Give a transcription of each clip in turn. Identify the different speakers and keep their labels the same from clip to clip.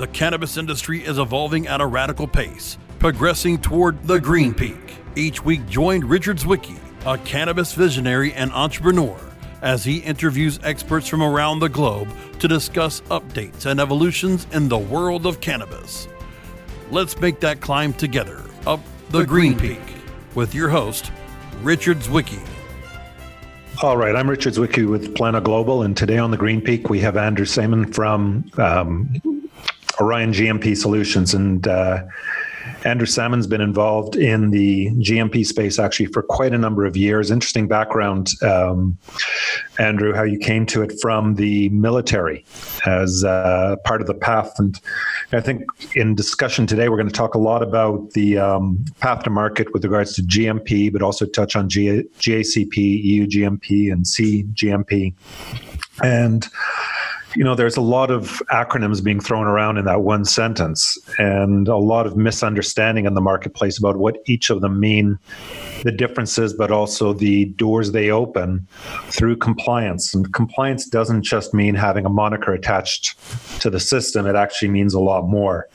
Speaker 1: the cannabis industry is evolving at a radical pace, progressing toward the green peak. Each week, join Richard Zwicky, a cannabis visionary and entrepreneur, as he interviews experts from around the globe to discuss updates and evolutions in the world of cannabis. Let's make that climb together up the, the green, green peak with your host, Richard Zwicky.
Speaker 2: All right, I'm Richard Zwicky with Plano Global, and today on the Green Peak we have Andrew Samann from um, Orion GMP Solutions, and uh, Andrew Samann's been involved in the GMP space actually for quite a number of years. Interesting background, um, Andrew, how you came to it from the military as uh, part of the path. And I think in discussion today, we're going to talk a lot about the um, path to market with regards to GMP, but also touch on G- GACP, EU GMP, and CGMP. And you know, there's a lot of acronyms being thrown around in that one sentence and a lot of misunderstanding in the marketplace about what each of them mean, the differences, but also the doors they open through compliance. And compliance doesn't just mean having a moniker attached to the system, it actually means a lot more.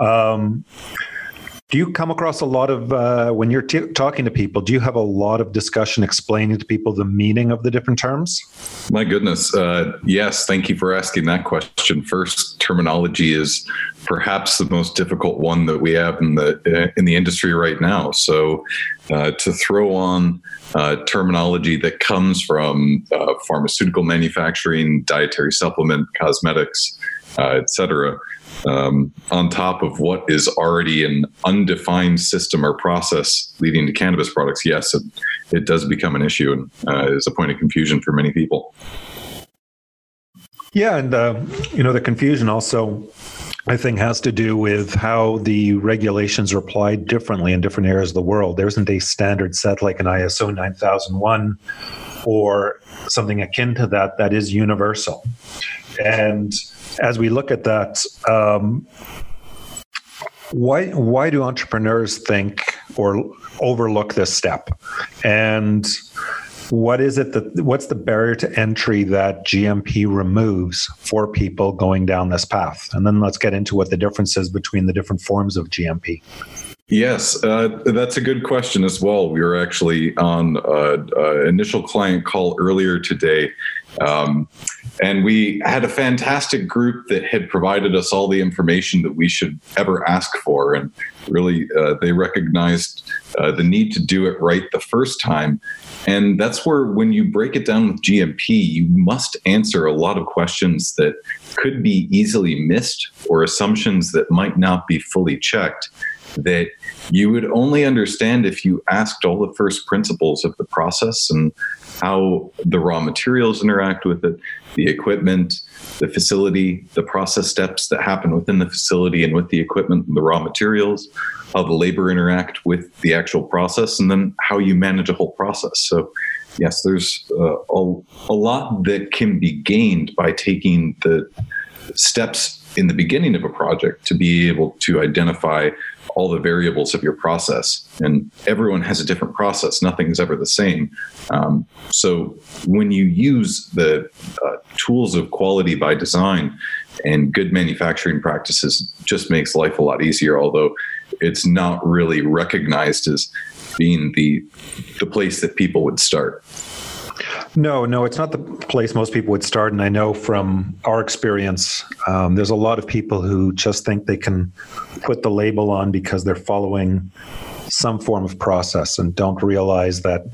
Speaker 2: Um, do you come across a lot of uh, when you're t- talking to people do you have a lot of discussion explaining to people the meaning of the different terms?
Speaker 3: My goodness uh, yes thank you for asking that question. First terminology is perhaps the most difficult one that we have in the uh, in the industry right now. So uh, to throw on uh, terminology that comes from uh, pharmaceutical manufacturing dietary supplement cosmetics etc um, on top of what is already an undefined system or process leading to cannabis products, yes, it, it does become an issue and uh, is a point of confusion for many people.
Speaker 2: Yeah, and uh, you know the confusion also, I think, has to do with how the regulations are applied differently in different areas of the world. There isn't a standard set like an ISO 9001 or something akin to that that is universal, and as we look at that, um, why why do entrepreneurs think or overlook this step? And what is it that what's the barrier to entry that GMP removes for people going down this path? And then let's get into what the difference is between the different forms of GMP.
Speaker 3: Yes, uh, that's a good question as well. We were actually on an initial client call earlier today, um, and we had a fantastic group that had provided us all the information that we should ever ask for. And really, uh, they recognized uh, the need to do it right the first time. And that's where, when you break it down with GMP, you must answer a lot of questions that could be easily missed or assumptions that might not be fully checked that you would only understand if you asked all the first principles of the process and how the raw materials interact with it, the equipment, the facility, the process steps that happen within the facility and with the equipment and the raw materials, how the labor interact with the actual process, and then how you manage a whole process. So, yes, there's uh, a, a lot that can be gained by taking the steps in the beginning of a project to be able to identify all the variables of your process. And everyone has a different process, nothing is ever the same. Um, so when you use the uh, tools of quality by design and good manufacturing practices, just makes life a lot easier, although it's not really recognized as being the the place that people would start.
Speaker 2: No, no, it's not the place most people would start. And I know from our experience, um, there's a lot of people who just think they can put the label on because they're following some form of process and don't realize that,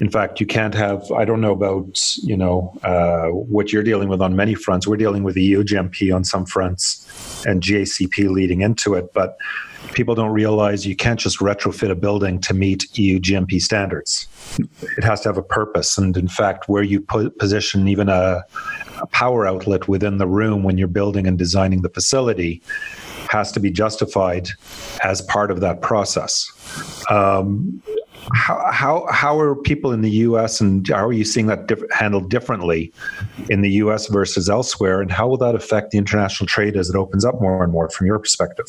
Speaker 2: in fact, you can't have. I don't know about you know uh, what you're dealing with on many fronts. We're dealing with EU GMP on some fronts and GACP leading into it, but people don't realize you can't just retrofit a building to meet EU GMP standards. It has to have a purpose. And in fact, where you position even a, a power outlet within the room when you're building and designing the facility has to be justified as part of that process. Um, how, how how are people in the U.S. and how are you seeing that diff- handled differently in the U.S. versus elsewhere, and how will that affect the international trade as it opens up more and more from your perspective?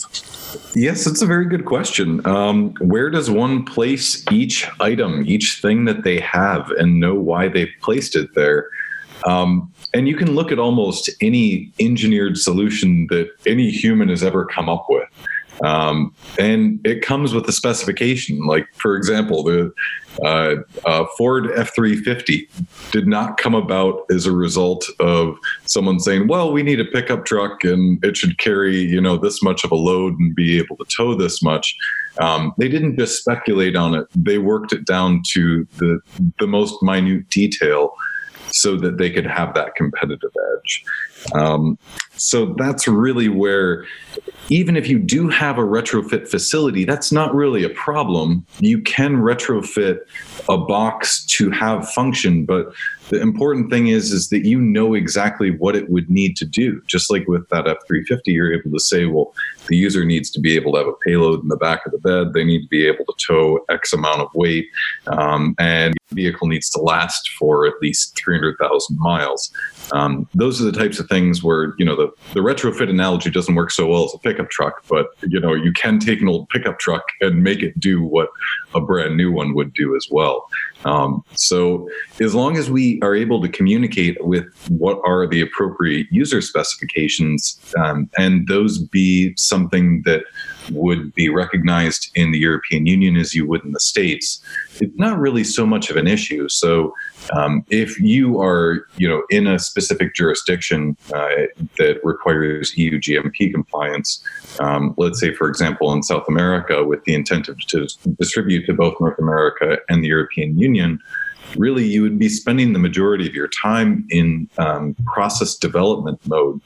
Speaker 3: Yes, it's a very good question. Um, where does one place each item, each thing that they have, and know why they've placed it there? Um, and you can look at almost any engineered solution that any human has ever come up with. Um, and it comes with a specification. Like, for example, the uh, uh, Ford F 350 did not come about as a result of someone saying, well, we need a pickup truck and it should carry, you know, this much of a load and be able to tow this much. Um, they didn't just speculate on it, they worked it down to the, the most minute detail so that they could have that competitive edge. Um, so that's really where, even if you do have a retrofit facility, that's not really a problem. You can retrofit a box to have function, but the important thing is is that you know exactly what it would need to do. Just like with that F350, you're able to say, well, the user needs to be able to have a payload in the back of the bed. They need to be able to tow X amount of weight, um, and the vehicle needs to last for at least 300,000 miles. Um, those are the types of things where you know the the retrofit analogy doesn't work so well as a pickup truck, but you know you can take an old pickup truck and make it do what a brand new one would do as well. Um, so as long as we are able to communicate with what are the appropriate user specifications, um, and those be something that would be recognized in the European Union as you would in the States, it's not really so much of an issue. So um, if you are, you know, in a specific jurisdiction uh, that requires EU GMP compliance, um, let's say, for example, in South America, with the intent to distribute to both North America and the European Union, really you would be spending the majority of your time in um, process development mode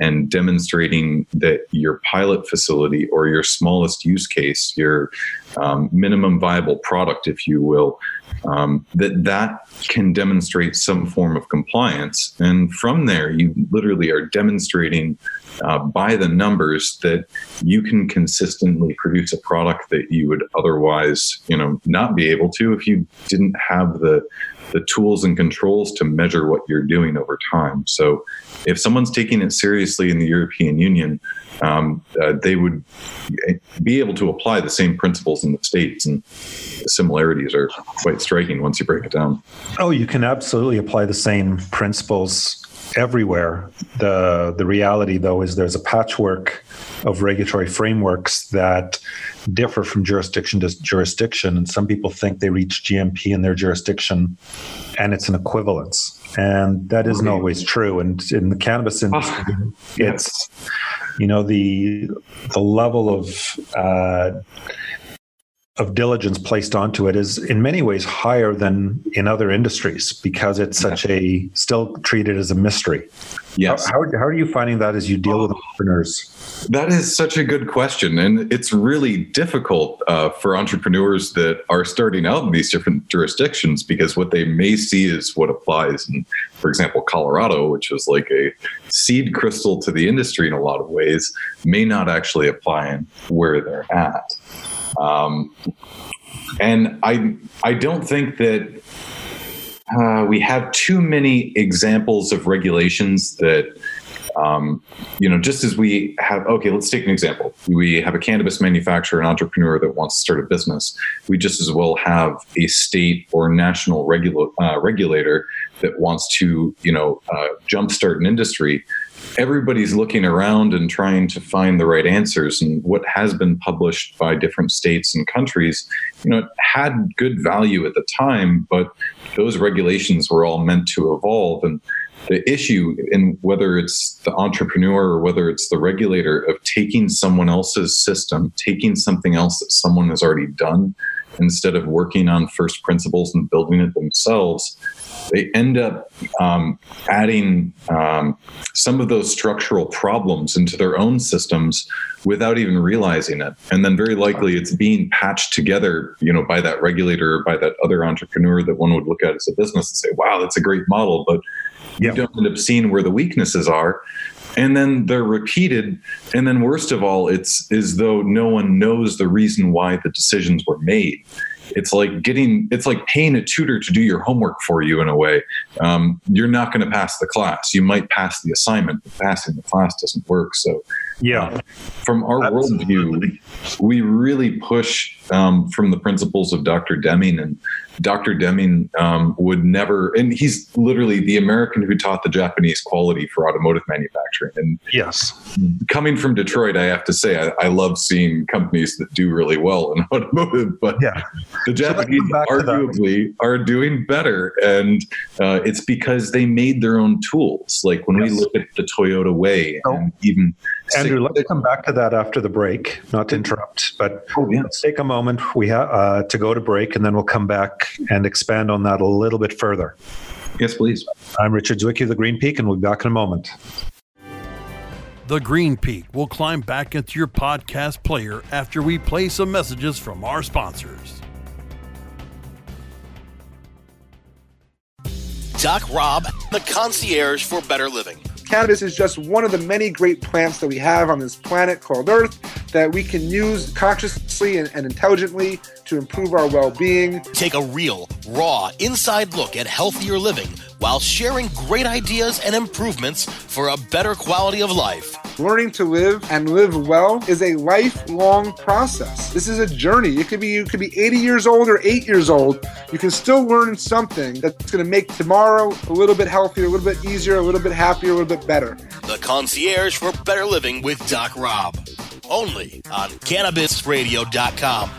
Speaker 3: and demonstrating that your pilot facility or your smallest use case, your um, minimum viable product, if you will, um, that that can demonstrate some form of compliance. And from there, you literally are demonstrating uh, by the numbers that you can consistently produce a product that you would otherwise, you know, not be able to if you didn't have the the tools and controls to measure what you're doing over time. So, if someone's taking it seriously in the European Union, um, uh, they would be able to apply the same principles in the states, and the similarities are quite striking once you break it down.
Speaker 2: Oh, you can absolutely apply the same principles everywhere. The the reality though is there's a patchwork of regulatory frameworks that differ from jurisdiction to jurisdiction and some people think they reach GMP in their jurisdiction and it's an equivalence. And that isn't always true. And in the cannabis industry, oh, it's you know the the level of uh, of diligence placed onto it is in many ways higher than in other industries because it's such yeah. a still treated as a mystery.
Speaker 3: Yes.
Speaker 2: How, how, how, are you finding that as you deal with entrepreneurs?
Speaker 3: That is such a good question. And it's really difficult uh, for entrepreneurs that are starting out in these different jurisdictions because what they may see is what applies in, for example, Colorado, which was like a seed crystal to the industry in a lot of ways, may not actually apply in where they're at. Um, and I I don't think that uh, we have too many examples of regulations that um, you know, just as we have, okay, let's take an example. We have a cannabis manufacturer, an entrepreneur that wants to start a business. We just as well have a state or national regula- uh, regulator that wants to, you know, uh, jumpstart an industry everybody's looking around and trying to find the right answers. And what has been published by different states and countries, you know, it had good value at the time, but those regulations were all meant to evolve. And the issue in whether it's the entrepreneur or whether it's the regulator of taking someone else's system, taking something else that someone has already done, instead of working on first principles and building it themselves, they end up um, adding um, some of those structural problems into their own systems without even realizing it. And then very likely it's being patched together you know by that regulator or by that other entrepreneur that one would look at as a business and say wow that's a great model but you don't end up seeing where the weaknesses are. And then they're repeated. And then worst of all it's as though no one knows the reason why the decisions were made it's like getting it's like paying a tutor to do your homework for you in a way um, you're not going to pass the class you might pass the assignment but passing the class doesn't work so
Speaker 2: Yeah.
Speaker 3: From our Absolutely. worldview, we really push um, from the principles of Dr. Deming and Dr. Deming um, would never, and he's literally the American who taught the Japanese quality for automotive manufacturing. And
Speaker 2: yes,
Speaker 3: coming from Detroit, I have to say I, I love seeing companies that do really well in automotive, but yeah. the Japanese so arguably are doing better, and uh, it's because they made their own tools. Like when yes. we look at the Toyota Way, oh. and even
Speaker 2: Andrew, let's come back to that after the break. Not to interrupt, but oh, yeah. let's take a moment. We have uh, to go to break, and then we'll come back and expand on that a little bit further.
Speaker 3: Yes, please.
Speaker 2: I'm Richard Zwicky of the Green Peak, and we'll be back in a moment.
Speaker 1: The Green Peak will climb back into your podcast player after we play some messages from our sponsors.
Speaker 4: Doc Rob, the concierge for better living
Speaker 5: Cannabis is just one of the many great plants that we have on this planet called Earth that we can use consciously and, and intelligently to improve our well being.
Speaker 4: Take a real, raw, inside look at healthier living while sharing great ideas and improvements for a better quality of life.
Speaker 5: Learning to live and live well is a lifelong process. This is a journey. It could be you could be 80 years old or 8 years old. You can still learn something that's going to make tomorrow a little bit healthier, a little bit easier, a little bit happier, a little bit better.
Speaker 4: The concierge for better living with Doc Rob. Only on cannabisradio.com.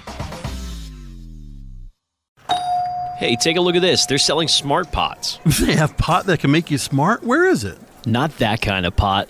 Speaker 6: Hey, take a look at this. They're selling smart pots.
Speaker 1: They have pot that can make you smart? Where is it?
Speaker 6: Not that kind of pot.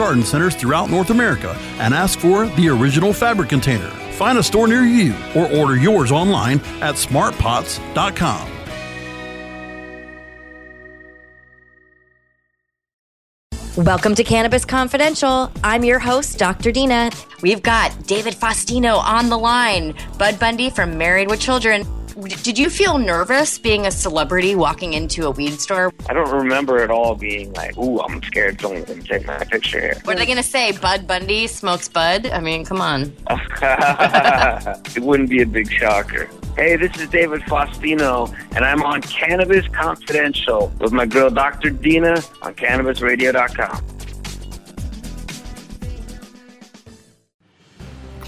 Speaker 1: garden centers throughout North America and ask for the original fabric container. Find a store near you or order yours online at smartpots.com.
Speaker 7: Welcome to Cannabis Confidential. I'm your host, Dr. Dina. We've got David Faustino on the line, Bud Bundy from Married with Children did you feel nervous being a celebrity walking into a weed store?
Speaker 8: I don't remember at all being like, "Ooh, I'm scared someone's gonna take my picture here."
Speaker 7: What are they gonna say? Bud Bundy smokes bud? I mean, come on.
Speaker 8: it wouldn't be a big shocker. Hey, this is David Faustino, and I'm on Cannabis Confidential with my girl Dr. Dina on CannabisRadio.com.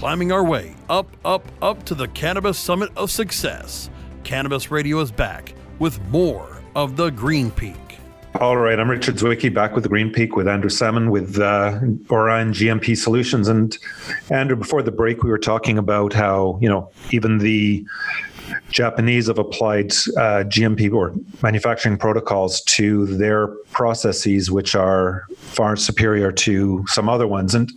Speaker 1: climbing our way up, up, up to the Cannabis Summit of Success. Cannabis Radio is back with more of the Green Peak.
Speaker 2: All right, I'm Richard Zwicky back with the Green Peak with Andrew Samann with uh, Orion GMP Solutions. And Andrew, before the break, we were talking about how, you know, even the Japanese have applied uh, GMP or manufacturing protocols to their processes, which are far superior to some other ones. And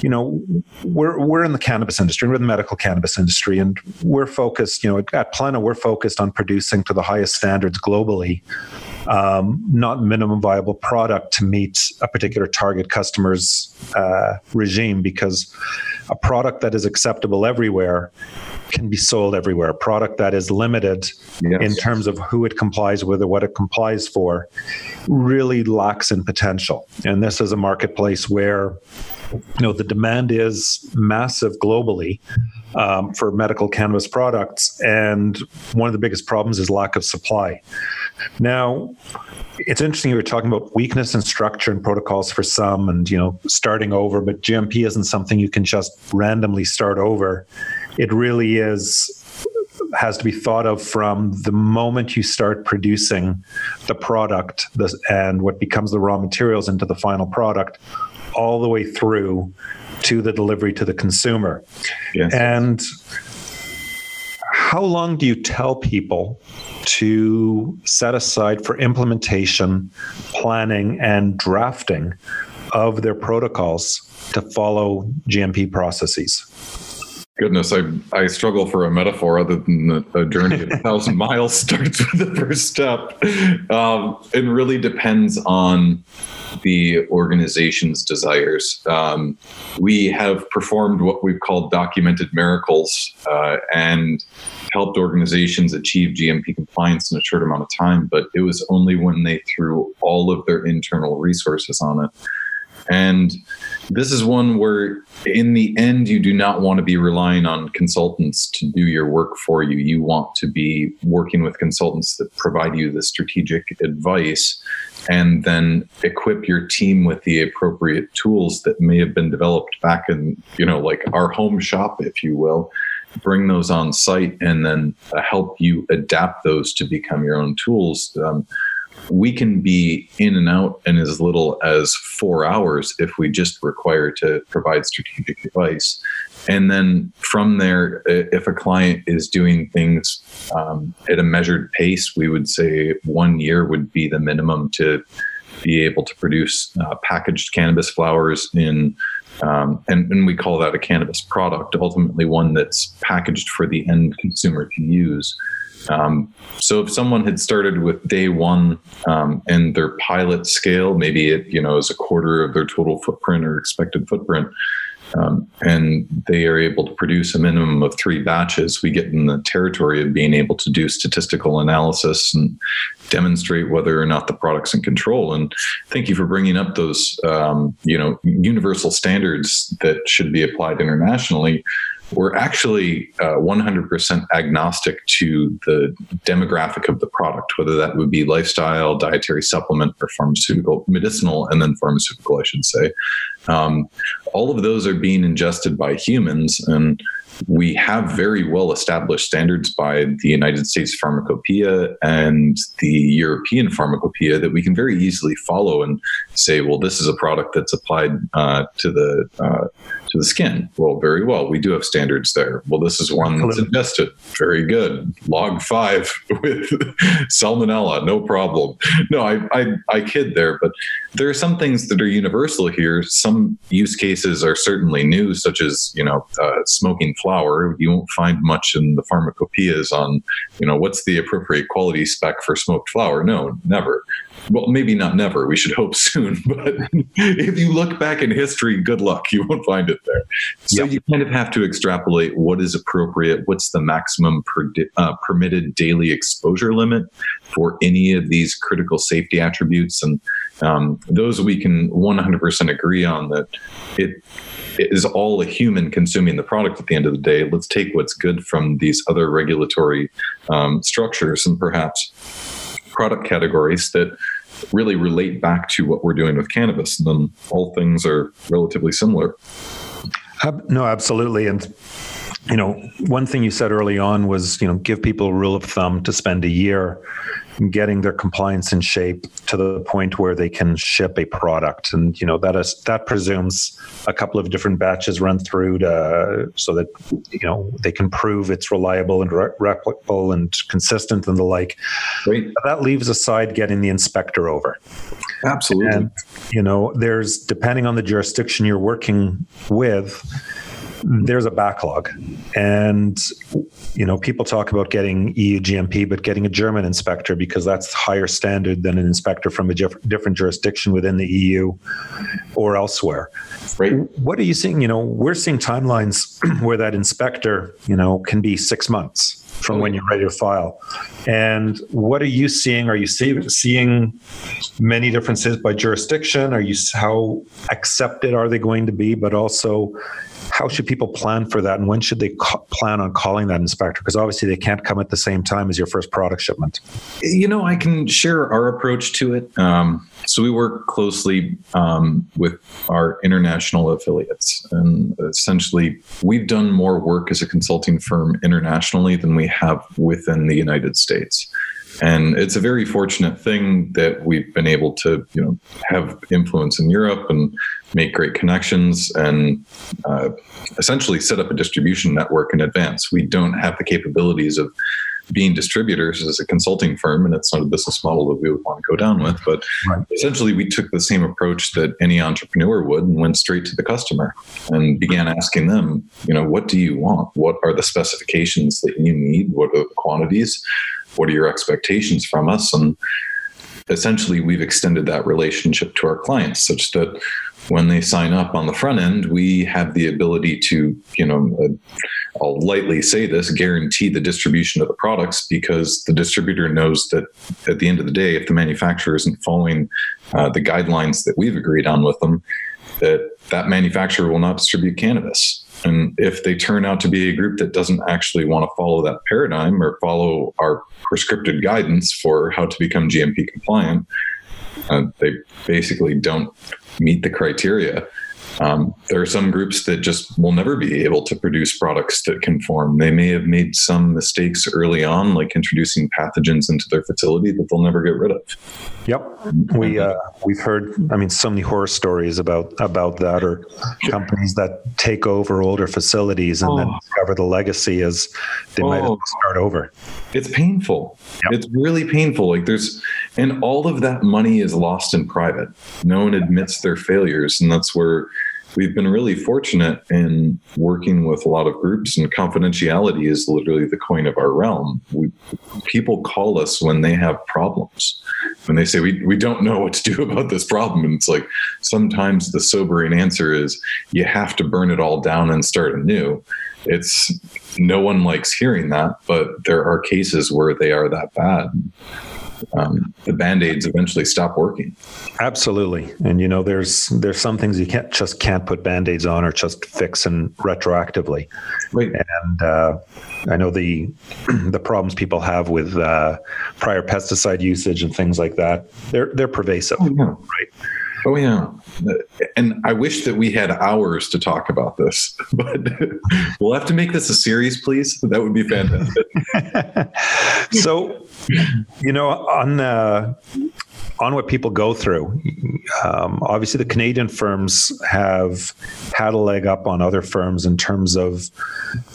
Speaker 2: you know, we're we're in the cannabis industry, we're in the medical cannabis industry, and we're focused. You know, at Plena, we're focused on producing to the highest standards globally. Um, not minimum viable product to meet a particular target customer's uh, regime because a product that is acceptable everywhere can be sold everywhere. A product that is limited yes. in terms of who it complies with or what it complies for really lacks in potential. And this is a marketplace where you know the demand is massive globally um, for medical cannabis products, and one of the biggest problems is lack of supply. Now, it's interesting you were talking about weakness and structure and protocols for some, and you know starting over. But GMP isn't something you can just randomly start over it really is has to be thought of from the moment you start producing the product and what becomes the raw materials into the final product all the way through to the delivery to the consumer yes. and how long do you tell people to set aside for implementation planning and drafting of their protocols to follow gmp processes
Speaker 3: Goodness, I, I struggle for a metaphor other than a, a journey of a thousand miles starts with the first step. Um, it really depends on the organization's desires. Um, we have performed what we've called documented miracles uh, and helped organizations achieve GMP compliance in a short amount of time, but it was only when they threw all of their internal resources on it. And this is one where, in the end, you do not want to be relying on consultants to do your work for you. You want to be working with consultants that provide you the strategic advice and then equip your team with the appropriate tools that may have been developed back in, you know, like our home shop, if you will. Bring those on site and then help you adapt those to become your own tools. Um, we can be in and out in as little as four hours if we just require to provide strategic advice. And then from there, if a client is doing things um, at a measured pace, we would say one year would be the minimum to be able to produce uh, packaged cannabis flowers in um, and, and, we call that a cannabis product, ultimately one that's packaged for the end consumer to use. Um, so if someone had started with day one um, and their pilot scale, maybe it you know is a quarter of their total footprint or expected footprint, um, and they are able to produce a minimum of three batches, we get in the territory of being able to do statistical analysis and demonstrate whether or not the product's in control. And thank you for bringing up those, um, you know, universal standards that should be applied internationally we're actually uh, 100% agnostic to the demographic of the product, whether that would be lifestyle, dietary supplement, or pharmaceutical, medicinal, and then pharmaceutical, I should say. Um, all of those are being ingested by humans, and we have very well established standards by the United States Pharmacopoeia and the European Pharmacopoeia that we can very easily follow and say, well, this is a product that's applied uh, to the uh, to the skin. Well, very well. We do have standards there. Well, this is one that's ingested. Very good. Log five with salmonella, no problem. No, I, I, I kid there, but there are some things that are universal here. Some use cases are certainly new, such as you know uh, smoking flower. You won't find much in the pharmacopoeias on you know what's the appropriate quality spec for smoked flour. No, never well, maybe not never. We should hope soon. But if you look back in history, good luck. You won't find it there. So yep. you kind of have to extrapolate what is appropriate, what's the maximum per, uh, permitted daily exposure limit for any of these critical safety attributes. And um, those we can 100% agree on that it it is all a human consuming the product at the end of the day. Let's take what's good from these other regulatory um, structures and perhaps product categories that really relate back to what we're doing with cannabis. And then all things are relatively similar.
Speaker 2: No, absolutely. And you know, one thing you said early on was, you know, give people a rule of thumb to spend a year getting their compliance in shape to the point where they can ship a product. And, you know, that is, that presumes a couple of different batches run through to, so that, you know, they can prove it's reliable and re- replicable and consistent and the like. Great. That leaves aside getting the inspector over.
Speaker 3: Absolutely.
Speaker 2: And, you know, there's, depending on the jurisdiction you're working with, Mm-hmm. there's a backlog. And, you know, people talk about getting EU GMP, but getting a German inspector because that's higher standard than an inspector from a diff- different jurisdiction within the EU or elsewhere.
Speaker 3: Right.
Speaker 2: What are you seeing? You know, we're seeing timelines where that inspector, you know, can be six months from when you're ready to file. And what are you seeing? Are you see, seeing many differences by jurisdiction? Are you how accepted are they going to be? But also, how should people plan for that and when should they plan on calling that inspector because obviously they can't come at the same time as your first product shipment
Speaker 3: you know i can share our approach to it um, so we work closely um, with our international affiliates and essentially we've done more work as a consulting firm internationally than we have within the united states and it's a very fortunate thing that we've been able to, you know, have influence in Europe and make great connections and uh, essentially set up a distribution network in advance. We don't have the capabilities of being distributors as a consulting firm, and it's not a business model that we would want to go down with. But right. essentially, we took the same approach that any entrepreneur would and went straight to the customer and began asking them, you know, what do you want? What are the specifications that you need? What are the quantities? What are your expectations from us? And essentially we've extended that relationship to our clients such that when they sign up on the front end we have the ability to you know uh, i'll lightly say this guarantee the distribution of the products because the distributor knows that at the end of the day if the manufacturer isn't following uh, the guidelines that we've agreed on with them that that manufacturer will not distribute cannabis. And if they turn out to be a group that doesn't actually want to follow that paradigm or follow our prescriptive guidance for how to become GMP compliant, uh, they basically don't meet the criteria. Um, there are some groups that just will never be able to produce products that conform. They may have made some mistakes early on, like introducing pathogens into their facility that they'll never get rid of.
Speaker 2: Yep, we uh, we've heard. I mean, so many horror stories about about that, or companies that take over older facilities and oh. then discover the legacy as they oh. might have to start over.
Speaker 3: It's painful. Yep. It's really painful. Like there's, and all of that money is lost in private. No one admits their failures, and that's where we've been really fortunate in working with a lot of groups. And confidentiality is literally the coin of our realm. We, people call us when they have problems. When they say we, we don't know what to do about this problem. And it's like sometimes the sobering answer is you have to burn it all down and start anew. It's no one likes hearing that but there are cases where they are that bad um, the band-aids eventually stop working.
Speaker 2: Absolutely. And you know there's there's some things you can't just can't put band-aids on or just fix and retroactively.
Speaker 3: Right.
Speaker 2: And uh, i know the the problems people have with uh, prior pesticide usage and things like that they're they're pervasive. Oh, yeah. right
Speaker 3: Oh yeah, and I wish that we had hours to talk about this, but we'll have to make this a series, please. That would be fantastic.
Speaker 2: so, you know, on on what people go through. Um, obviously, the Canadian firms have had a leg up on other firms in terms of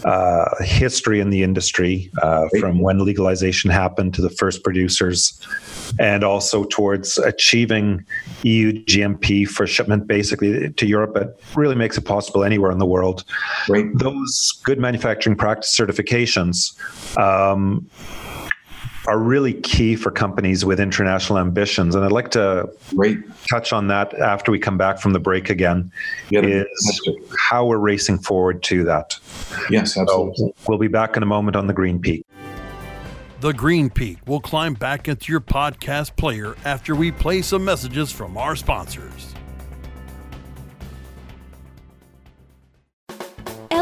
Speaker 2: uh, history in the industry, uh, from when legalization happened to the first producers, and also towards achieving EU GMP for shipment basically to Europe. It really makes it possible anywhere in the world.
Speaker 3: Right.
Speaker 2: Those good manufacturing practice certifications. Um, are really key for companies with international ambitions. And I'd like to
Speaker 3: Great.
Speaker 2: touch on that after we come back from the break again. Yeah, is how we're racing forward to that.
Speaker 3: Yes, absolutely. So
Speaker 2: we'll be back in a moment on the Green Peak.
Speaker 1: The Green Peak will climb back into your podcast player after we play some messages from our sponsors.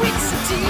Speaker 4: twigs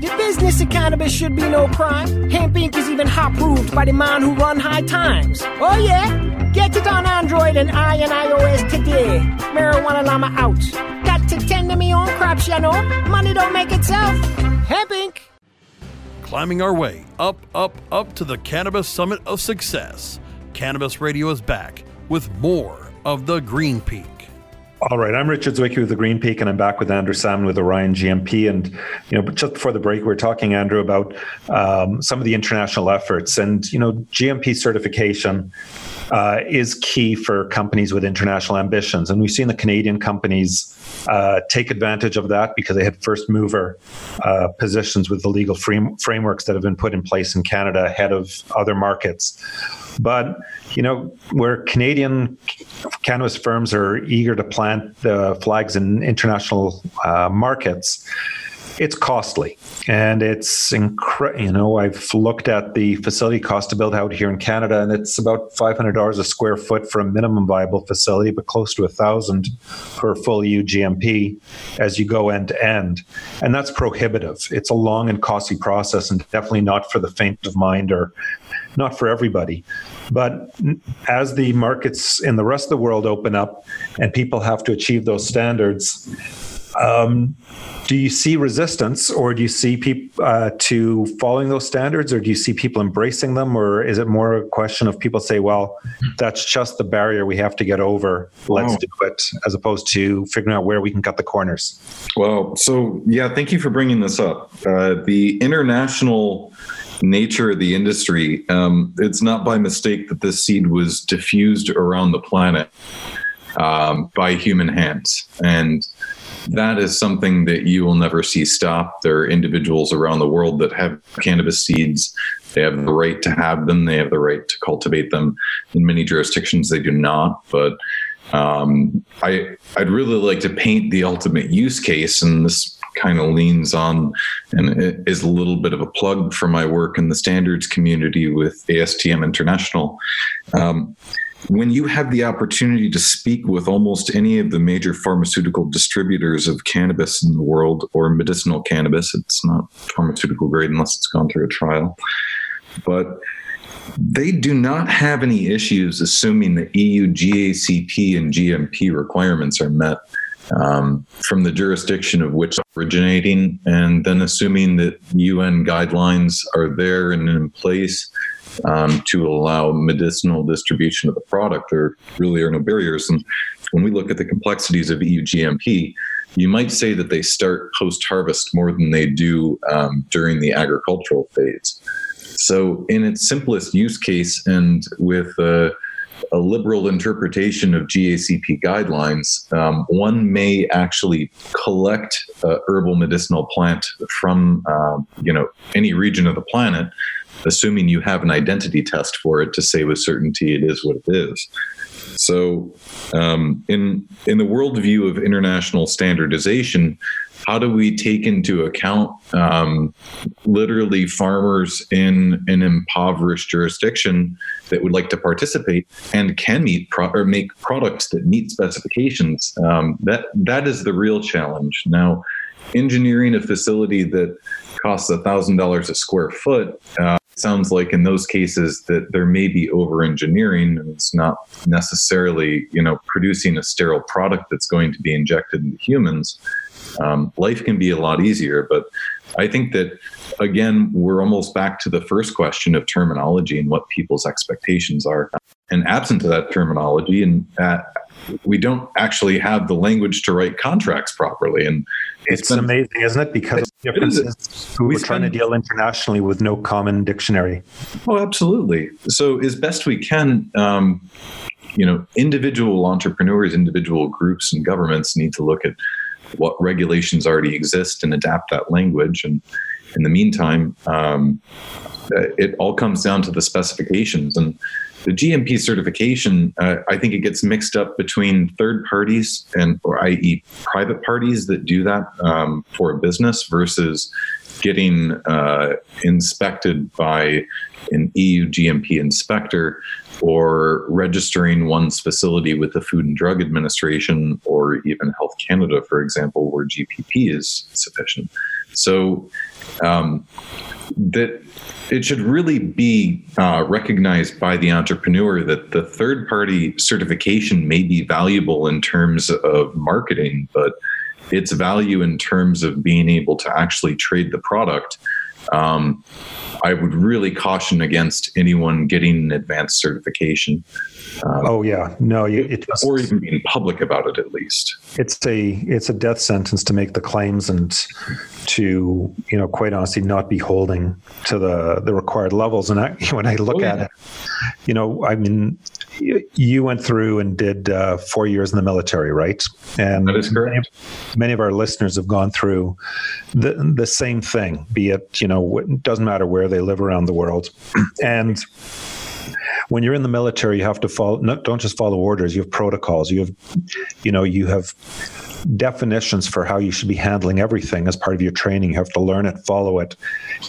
Speaker 9: The business of cannabis should be no crime. Hemp Inc. is even hot proved by the man who run high times. Oh yeah? Get it on Android and I and iOS today. Marijuana Llama out. Got to tend to me own crops, you know. Money don't make itself. Hemp Inc.
Speaker 1: Climbing our way up, up, up to the Cannabis Summit of Success. Cannabis Radio is back with more of the Green Peak.
Speaker 2: All right, I'm Richard Zwicky with the Green Peak, and I'm back with Andrew Samann with Orion GMP. And you know, just before the break, we are talking, Andrew, about um, some of the international efforts, and you know, GMP certification uh, is key for companies with international ambitions, and we've seen the Canadian companies uh, take advantage of that because they had first mover uh, positions with the legal frame- frameworks that have been put in place in Canada ahead of other markets. But you know, where Canadian cannabis firms are eager to plant the flags in international uh, markets, it's costly and it's incredible. You know, I've looked at the facility cost to build out here in Canada, and it's about five hundred dollars a square foot for a minimum viable facility, but close to a thousand for a full UGMP as you go end to end, and that's prohibitive. It's a long and costly process, and definitely not for the faint of mind or not for everybody. But as the markets in the rest of the world open up and people have to achieve those standards, um, do you see resistance or do you see people uh, to following those standards or do you see people embracing them or is it more a question of people say well that's just the barrier we have to get over. Let's do it as opposed to figuring out where we can cut the corners?
Speaker 3: Well so yeah thank you for bringing this up. Uh, the international nature of the industry, um, it's not by mistake that this seed was diffused around the planet um, by human hands. And that is something that you will never see stop. There are individuals around the world that have cannabis seeds. They have the right to have them. They have the right to cultivate them. In many jurisdictions, they do not. But um, I, I'd really like to paint the ultimate use case, and this kind of leans on and is a little bit of a plug for my work in the standards community with ASTM International. Um, when you have the opportunity to speak with almost any of the major pharmaceutical distributors of cannabis in the world or medicinal cannabis, it's not pharmaceutical grade unless it's gone through a trial, but they do not have any issues assuming that EU GACP and GMP requirements are met um, from the jurisdiction of which originating, and then assuming that UN guidelines are there and in place um, to allow medicinal distribution of the product. There really are no barriers. And when we look at the complexities of EU GMP, you might say that they start post harvest more than they do um, during the agricultural phase. So, in its simplest use case, and with uh, a liberal interpretation of GACP guidelines, um, one may actually collect a herbal medicinal plant from uh, you know any region of the planet, assuming you have an identity test for it to say with certainty it is what it is. So, um, in in the worldview of international standardization, how do we take into account um, literally farmers in an impoverished jurisdiction that would like to participate and can meet pro- or make products that meet specifications? Um, that that is the real challenge now. Engineering a facility that costs a thousand dollars a square foot. Uh, sounds like in those cases that there may be over engineering and it's not necessarily you know producing a sterile product that's going to be injected into humans um, life can be a lot easier. But I think that, again, we're almost back to the first question of terminology and what people's expectations are. And absent of that terminology, and uh, we don't actually have the language to write contracts properly. And
Speaker 2: it's, it's been, amazing, isn't it? Because of differences who are trying to deal internationally with no common dictionary.
Speaker 3: Oh, absolutely. So, as best we can, um, you know, individual entrepreneurs, individual groups, and governments need to look at what regulations already exist and adapt that language. And in the meantime, um, it all comes down to the specifications and the GMP certification. Uh, I think it gets mixed up between third parties and, or i.e., private parties that do that um, for a business versus getting uh, inspected by an EU GMP inspector or registering one's facility with the Food and Drug Administration or even Health Canada, for example, where GPP is sufficient. So, um, that it should really be uh, recognized by the entrepreneur that the third party certification may be valuable in terms of marketing, but its value in terms of being able to actually trade the product. Um, I would really caution against anyone getting an advanced certification.
Speaker 2: Um, oh yeah, no, you, it
Speaker 3: or even being public about it at least.
Speaker 2: It's a it's a death sentence to make the claims and to you know quite honestly not be holding to the the required levels. And I, when I look oh, yeah. at it, you know, I mean, you went through and did uh, four years in the military, right?
Speaker 3: And that is correct.
Speaker 2: Many, of our listeners have gone through the the same thing. Be it you know, it doesn't matter where they live around the world, and when you're in the military, you have to follow. No, don't just follow orders. You have protocols. You have, you know, you have definitions for how you should be handling everything as part of your training. You have to learn it, follow it,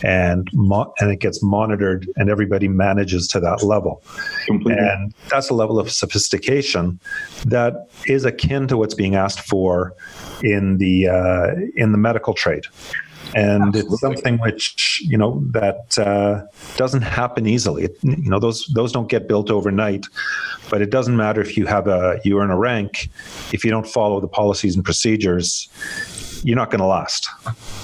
Speaker 2: and mo- and it gets monitored, and everybody manages to that level. Completely. And that's a level of sophistication that is akin to what's being asked for in the uh, in the medical trade and Absolutely. it's something which you know that uh, doesn't happen easily. It, you know those those don't get built overnight, but it doesn't matter if you have a you earn a rank if you don't follow the policies and procedures. You're not going to last.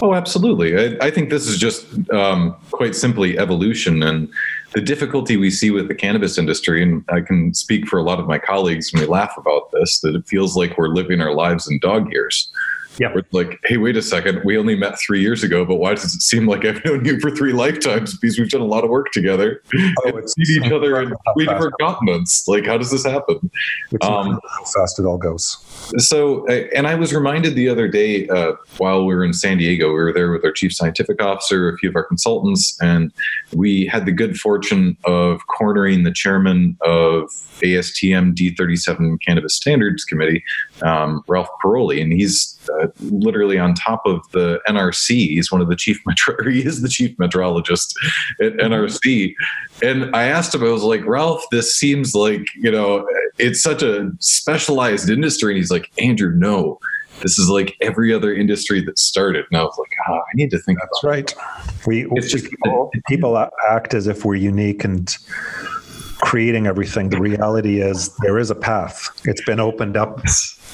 Speaker 3: Oh, absolutely. I, I think this is just um, quite simply evolution and the difficulty we see with the cannabis industry, and I can speak for a lot of my colleagues when we laugh about this, that it feels like we're living our lives in dog years.
Speaker 2: Yeah.
Speaker 3: Where it's like, hey, wait a second. We only met three years ago, but why does it seem like I've known you for three lifetimes? Because we've done a lot of work together oh, and seen each other in three different continents. Like, how does this happen?
Speaker 2: Which um, how fast it all goes.
Speaker 3: So, and I was reminded the other day uh, while we were in San Diego, we were there with our chief scientific officer, a few of our consultants, and we had the good fortune of cornering the chairman of ASTM D37 Cannabis Standards Committee, um, Ralph Paroli, and he's uh, literally on top of the NRC. He's one of the chief metro. He is the chief metrologist at NRC. And I asked him, I was like, Ralph, this seems like you know, it's such a specialized industry. And he's like, Andrew, no. This is like every other industry that started, and I was like, "Ah, I need to think."
Speaker 2: That's right. We, it's just people act as if we're unique and creating everything. The reality is there is a path. It's been opened up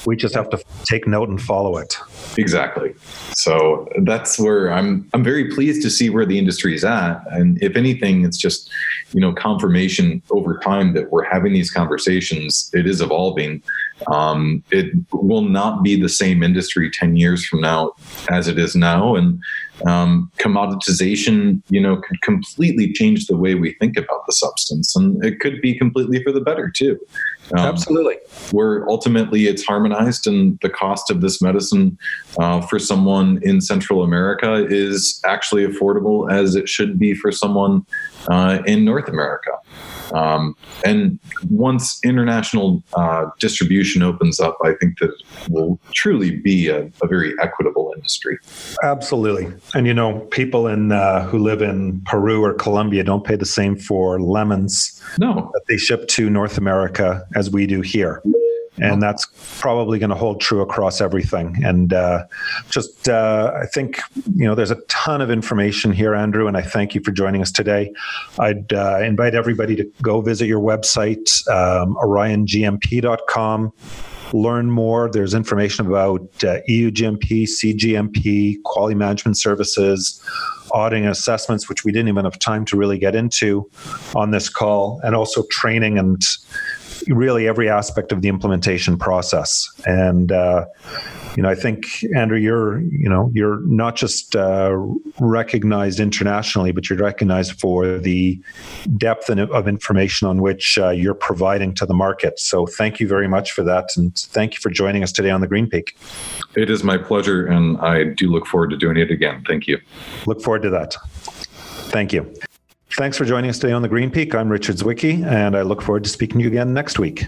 Speaker 2: we just have to take note and follow it.
Speaker 3: Exactly. So that's where I'm. I'm very pleased to see where the industry is at, and if anything, it's just you know confirmation over time that we're having these conversations. It is evolving. Um, it will not be the same industry ten years from now as it is now, and um, commoditization, you know, could completely change the way we think about the substance, and it could be completely for the better too.
Speaker 2: Um, Absolutely.
Speaker 3: Where ultimately it's harmonized, and the cost of this medicine uh, for someone in Central America is actually affordable as it should be for someone uh, in North America. Um, and once international uh, distribution opens up, I think that will truly be a, a, very equitable industry.
Speaker 2: Absolutely. And you know, people in uh, who live in Peru or Colombia don't pay the same for lemons
Speaker 3: no.
Speaker 2: that they ship to North America as we do here and that's probably going to hold true across everything. And uh, just, uh, I think, you know, there's a ton of information here, Andrew, and I thank you for joining us today. I'd uh, invite everybody to go visit your website, um, oriongmp.com. Learn more. There's information about uh, EU GMP, CGMP, quality management services, auditing assessments, which we didn't even have time to really get into on this call, and also training and really every aspect of the implementation process. And uh, you know, I think Andrew, you're you know you're not just uh, recognized internationally, but you're recognized for the depth of information on which uh, you're providing to the market. So thank you very much for that, and thank you for joining us today on the Green Peak.
Speaker 3: It is my pleasure, and I do look forward to doing it again. Thank you.
Speaker 2: Look forward to that. Thank you. Thanks for joining us today on the Green Peak. I'm Richard Zwicky, and I look forward to speaking to you again next week.